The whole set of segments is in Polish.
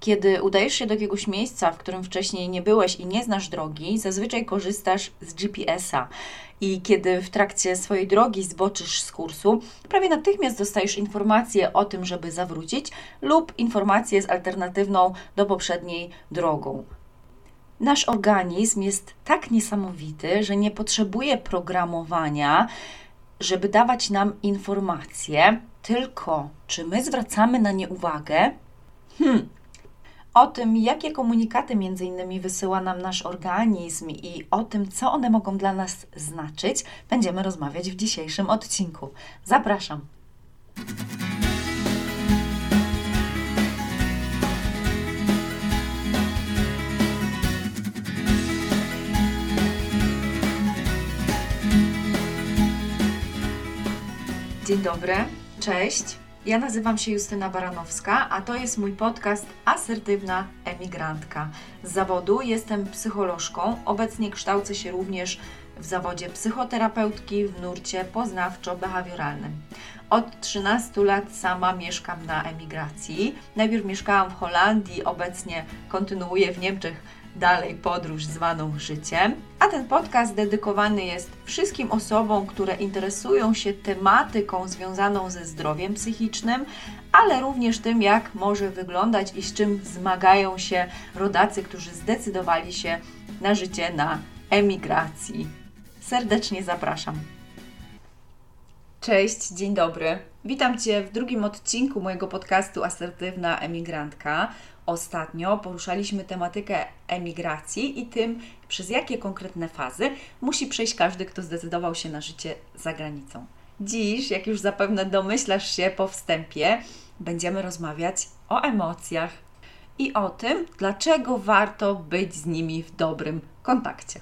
Kiedy udajesz się do jakiegoś miejsca, w którym wcześniej nie byłeś i nie znasz drogi, zazwyczaj korzystasz z GPS-a. I kiedy w trakcie swojej drogi zboczysz z kursu, prawie natychmiast dostajesz informację o tym, żeby zawrócić, lub informację z alternatywną do poprzedniej drogą. Nasz organizm jest tak niesamowity, że nie potrzebuje programowania, żeby dawać nam informacje, tylko czy my zwracamy na nie uwagę? Hmm. O tym, jakie komunikaty między innymi wysyła nam nasz organizm i o tym, co one mogą dla nas znaczyć, będziemy rozmawiać w dzisiejszym odcinku. Zapraszam. Dzień dobry, cześć. Ja nazywam się Justyna Baranowska, a to jest mój podcast Asertywna Emigrantka. Z zawodu jestem psycholożką, obecnie kształcę się również w zawodzie psychoterapeutki w nurcie poznawczo-behawioralnym. Od 13 lat sama mieszkam na emigracji. Najpierw mieszkałam w Holandii, obecnie kontynuuję w Niemczech dalej podróż zwaną życiem. A ten podcast dedykowany jest wszystkim osobom, które interesują się tematyką związaną ze zdrowiem psychicznym, ale również tym, jak może wyglądać i z czym zmagają się rodacy, którzy zdecydowali się na życie na emigracji. Serdecznie zapraszam. Cześć, dzień dobry. Witam Cię w drugim odcinku mojego podcastu Asertywna Emigrantka. Ostatnio poruszaliśmy tematykę emigracji i tym, przez jakie konkretne fazy musi przejść każdy, kto zdecydował się na życie za granicą. Dziś, jak już zapewne domyślasz się po wstępie, będziemy rozmawiać o emocjach i o tym, dlaczego warto być z nimi w dobrym kontakcie.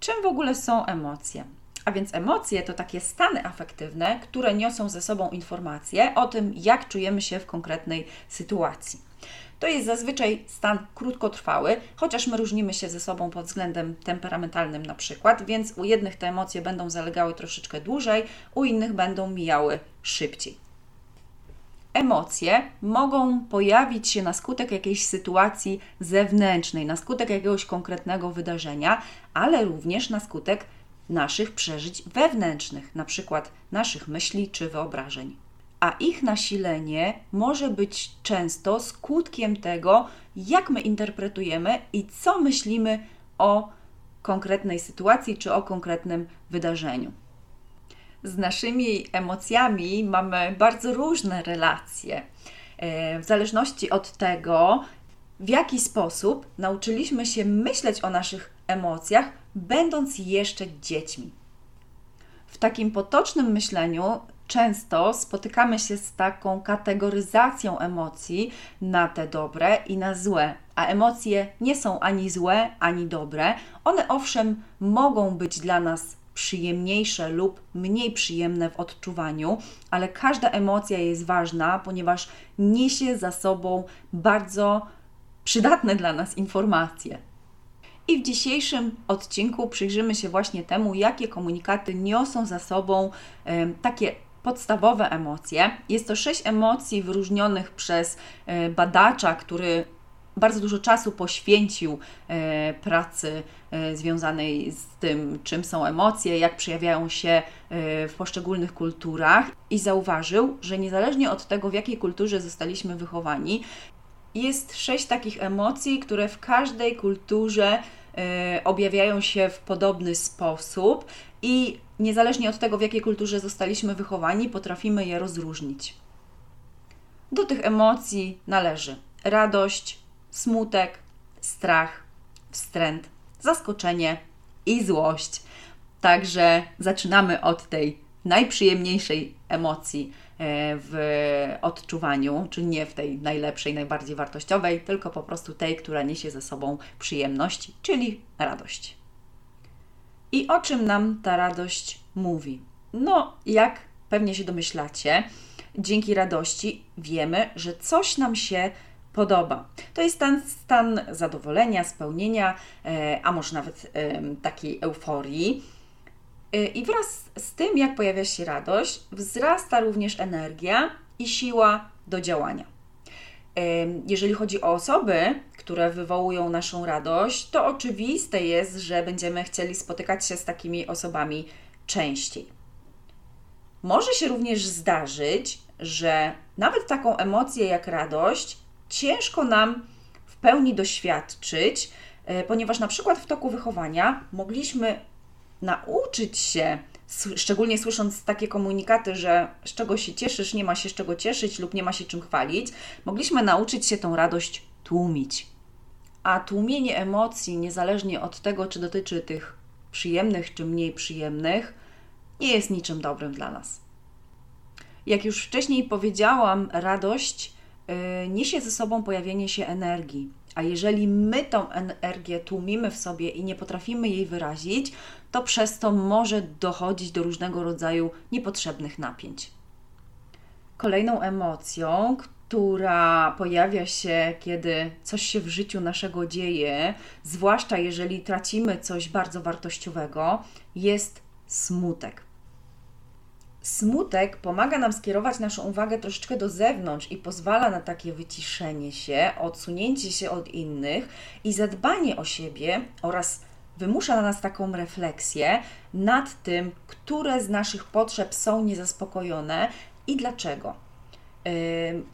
Czym w ogóle są emocje? A więc emocje to takie stany afektywne, które niosą ze sobą informacje o tym, jak czujemy się w konkretnej sytuacji. To jest zazwyczaj stan krótkotrwały, chociaż my różnimy się ze sobą pod względem temperamentalnym na przykład, więc u jednych te emocje będą zalegały troszeczkę dłużej, u innych będą mijały szybciej. Emocje mogą pojawić się na skutek jakiejś sytuacji zewnętrznej, na skutek jakiegoś konkretnego wydarzenia, ale również na skutek naszych przeżyć wewnętrznych, na przykład naszych myśli czy wyobrażeń. A ich nasilenie może być często skutkiem tego, jak my interpretujemy i co myślimy o konkretnej sytuacji czy o konkretnym wydarzeniu. Z naszymi emocjami mamy bardzo różne relacje. E, w zależności od tego, w jaki sposób nauczyliśmy się myśleć o naszych emocjach, będąc jeszcze dziećmi. W takim potocznym myśleniu często spotykamy się z taką kategoryzacją emocji na te dobre i na złe. A emocje nie są ani złe, ani dobre. One owszem mogą być dla nas przyjemniejsze lub mniej przyjemne w odczuwaniu, ale każda emocja jest ważna, ponieważ niesie za sobą bardzo przydatne dla nas informacje. I w dzisiejszym odcinku przyjrzymy się właśnie temu, jakie komunikaty niosą za sobą takie podstawowe emocje. Jest to sześć emocji wyróżnionych przez e, badacza, który bardzo dużo czasu poświęcił e, pracy e, związanej z tym, czym są emocje, jak przejawiają się w poszczególnych kulturach i zauważył, że niezależnie od tego, w jakiej kulturze zostaliśmy wychowani, jest sześć takich emocji, które w każdej kulturze y, objawiają się w podobny sposób i niezależnie od tego, w jakiej kulturze zostaliśmy wychowani, potrafimy je rozróżnić. Do tych emocji należy radość, smutek, strach, wstręt, zaskoczenie i złość. Także zaczynamy od tej najprzyjemniejszej emocji, E, w odczuwaniu, czy nie w tej najlepszej, najbardziej wartościowej, tylko po prostu tej, która niesie ze sobą przyjemność, czyli radość. I o czym nam ta radość mówi? No, jak pewnie się domyślacie, dzięki radości wiemy, że coś nam się podoba. To jest ten stan zadowolenia, spełnienia, e, a może nawet takiej euforii I wraz z tym, jak pojawia się radość, wzrasta również energia i siła do działania. Jeżeli chodzi o osoby, które wywołują naszą radość, to oczywiste jest, że będziemy chcieli spotykać się z takimi osobami częściej. Może się również zdarzyć, że nawet taką emocję jak radość ciężko nam w pełni doświadczyć, e, ponieważ na przykład w toku wychowania mogliśmy nauczyć się, szczególnie słysząc takie komunikaty, że z czego się cieszysz, nie ma się z czego cieszyć lub nie ma się czym chwalić, mogliśmy nauczyć się tą radość tłumić. A tłumienie emocji, niezależnie od tego, czy dotyczy tych przyjemnych czy mniej przyjemnych, nie jest niczym dobrym dla nas. Jak już wcześniej powiedziałam, radość yy, niesie ze sobą pojawienie się energii. A jeżeli my tą energię tłumimy w sobie i nie potrafimy jej wyrazić, to przez to może dochodzić do różnego rodzaju niepotrzebnych napięć. Kolejną emocją, która pojawia się, kiedy coś się w życiu naszego dzieje, zwłaszcza jeżeli tracimy coś bardzo wartościowego, jest smutek. Smutek pomaga nam skierować naszą uwagę troszeczkę do zewnątrz i pozwala na takie wyciszenie się, odsunięcie się od innych i zadbanie o siebie oraz wymusza na nas taką refleksję nad tym, które z naszych potrzeb są niezaspokojone i dlaczego.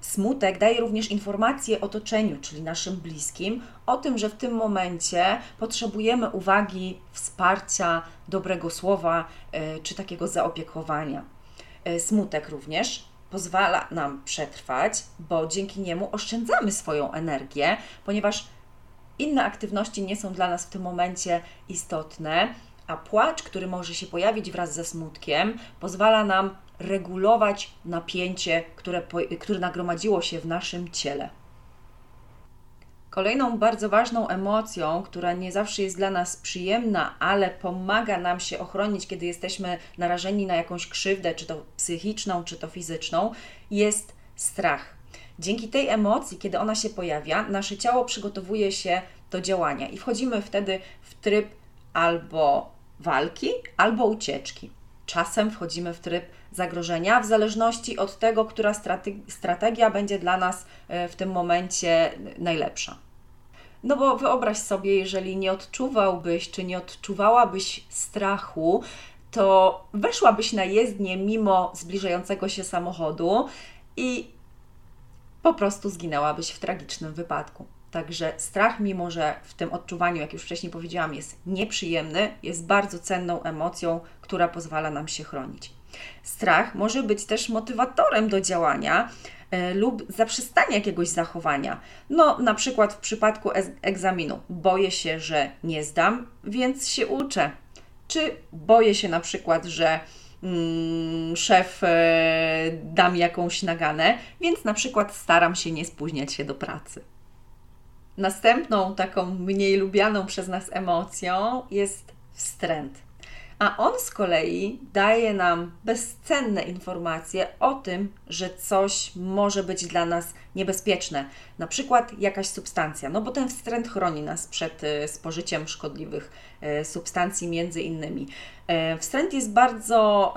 Smutek daje również informacje otoczeniu, czyli naszym bliskim, o tym, że w tym momencie potrzebujemy uwagi, wsparcia, dobrego słowa y, czy takiego zaopiekowania. Y, smutek również pozwala nam przetrwać, bo dzięki niemu oszczędzamy swoją energię, ponieważ inne aktywności nie są dla nas w tym momencie istotne, a płacz, który może się pojawić wraz ze smutkiem, pozwala nam regulować napięcie, które, które nagromadziło się w naszym ciele. Kolejną bardzo ważną emocją, która nie zawsze jest dla nas przyjemna, ale pomaga nam się ochronić, kiedy jesteśmy narażeni na jakąś krzywdę, czy to psychiczną, czy to fizyczną, jest strach. Dzięki tej emocji, kiedy ona się pojawia, nasze ciało przygotowuje się do działania i wchodzimy wtedy w tryb albo walki, albo ucieczki. Czasem wchodzimy w tryb zagrożenia, w zależności od tego, która strategia będzie dla nas e, w tym momencie najlepsza. No bo wyobraź sobie, jeżeli nie odczuwałbyś czy nie odczuwałabyś strachu, to weszłabyś na jezdnię mimo zbliżającego się samochodu i po prostu zginęłabyś w tragicznym wypadku. Także strach, mimo że w tym odczuwaniu, jak już wcześniej powiedziałam, jest nieprzyjemny, jest bardzo cenną emocją, która pozwala nam się chronić. Strach może być też motywatorem do działania e, lub zaprzestania jakiegoś zachowania. No, na przykład w przypadku egzaminu boję się, że nie zdam, więc się uczę. Czy boję się na przykład, że mm, szef e, da mi jakąś naganę, więc na przykład staram się nie spóźniać się do pracy. Następną taką mniej lubianą przez nas emocją jest wstręt a on z kolei daje nam bezcenne informacje o tym, że coś może być dla nas niebezpieczne, na przykład jakaś substancja, no bo ten wstręt chroni nas przed e, spożyciem szkodliwych e, substancji, między innymi. E, wstręt jest bardzo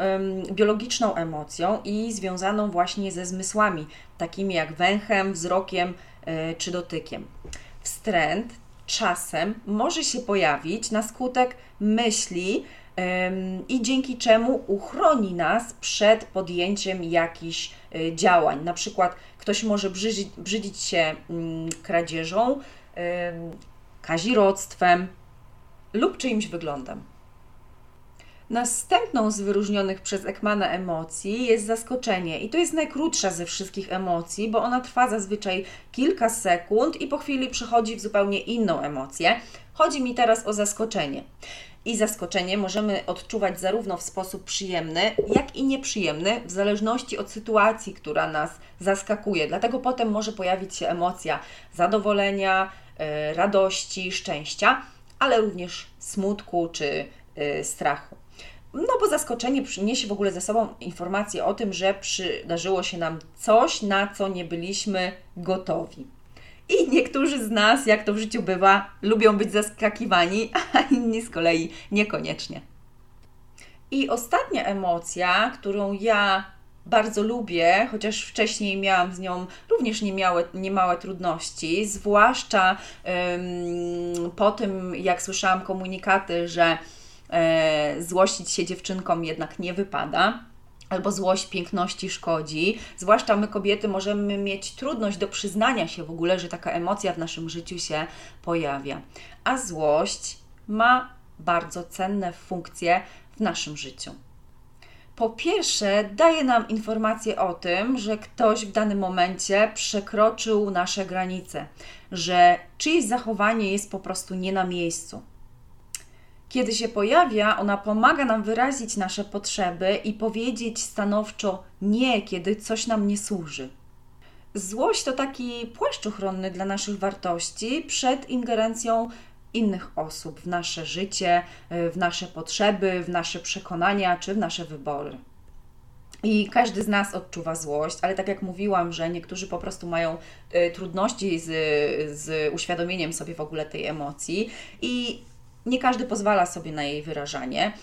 biologiczną emocją i związaną właśnie ze zmysłami, takimi jak węchem, wzrokiem czy dotykiem. Wstręt czasem może się pojawić na skutek myśli, i dzięki czemu uchroni nas przed podjęciem jakichś y, działań. Na przykład ktoś może brzydzić, brzydzić się mm, kradzieżą, kazirodztwem lub czyimś wyglądem. Następną z wyróżnionych przez Ekmana emocji jest zaskoczenie, i to jest najkrótsza ze wszystkich emocji, bo ona trwa zazwyczaj kilka sekund i po chwili przechodzi w zupełnie inną emocję. Chodzi mi teraz o zaskoczenie i zaskoczenie możemy odczuwać zarówno w sposób przyjemny, jak i nieprzyjemny, w zależności od sytuacji, która nas zaskakuje. Dlatego potem może pojawić się emocja zadowolenia, y, radości, szczęścia, ale również smutku czy y, strachu. No bo zaskoczenie przyniesie w ogóle ze sobą informację o tym, że przydarzyło się nam coś, na co nie byliśmy gotowi. I niektórzy z nas, jak to w życiu bywa, lubią być zaskakiwani, a inni z kolei niekoniecznie. I ostatnia emocja, którą ja bardzo lubię, chociaż wcześniej miałam z nią również niemałe, niemałe trudności, zwłaszcza ym, po tym, jak słyszałam komunikaty, że e, złościć się dziewczynkom jednak nie wypada albo złość piękności szkodzi. Zwłaszcza my, kobiety, możemy mieć trudność do przyznania się w ogóle, że taka emocja w naszym życiu się pojawia. A złość ma bardzo cenne funkcje w naszym życiu. Po pierwsze, daje nam informację o tym, że ktoś w danym momencie przekroczył nasze granice, że czyjeś zachowanie jest po prostu nie na miejscu. Kiedy się pojawia, ona pomaga nam wyrazić nasze potrzeby i powiedzieć stanowczo nie, kiedy coś nam nie służy. Złość to taki płaszcz ochronny dla naszych wartości przed ingerencją innych osób w nasze życie, w nasze potrzeby, w nasze przekonania czy w nasze wybory. I każdy z nas odczuwa złość, ale tak jak mówiłam, że niektórzy po prostu mają y, trudności z, z uświadomieniem sobie w ogóle tej emocji i nie każdy pozwala sobie na jej wyrażanie,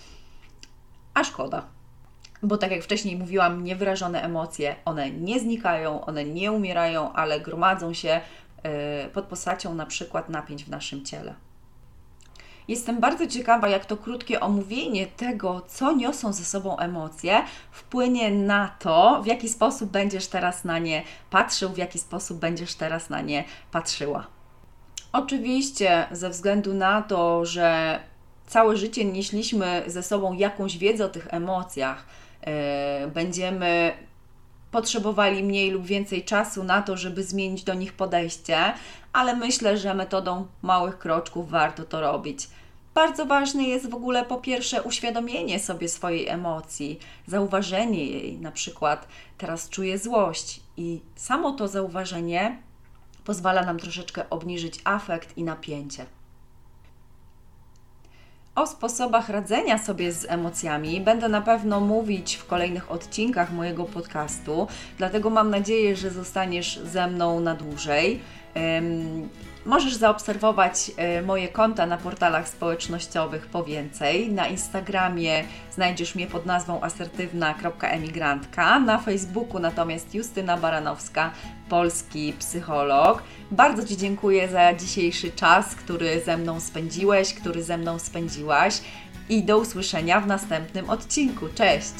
a szkoda. Bo tak jak wcześniej mówiłam, niewyrażone emocje, one nie znikają, one nie umierają, ale gromadzą się y, pod postacią na przykład napięć w naszym ciele. Jestem bardzo ciekawa, jak to krótkie omówienie tego, co niosą ze sobą emocje, wpłynie na to, w jaki sposób będziesz teraz na nie patrzył, w jaki sposób będziesz teraz na nie patrzyła. Oczywiście, ze względu na to, że całe życie nieśliśmy ze sobą jakąś wiedzę o tych emocjach, yy, będziemy potrzebowali mniej lub więcej czasu na to, żeby zmienić do nich podejście, ale myślę, że metodą małych kroczków warto to robić. Bardzo ważne jest w ogóle po pierwsze uświadomienie sobie swojej emocji, zauważenie jej, na przykład teraz czuję złość i samo to zauważenie pozwala nam troszeczkę obniżyć afekt i napięcie. O sposobach radzenia sobie z emocjami będę na pewno mówić w kolejnych odcinkach mojego podcastu, dlatego mam nadzieję, że zostaniesz ze mną na dłużej. Możesz zaobserwować e, moje konta na portalach społecznościowych po więcej. Na Instagramie znajdziesz mnie pod nazwą asertywna.emigrantka, na Facebooku natomiast Justyna Baranowska, polski psycholog. Bardzo Ci dziękuję za dzisiejszy czas, który ze mną spędziłeś, który ze mną spędziłaś i do usłyszenia w następnym odcinku. Cześć!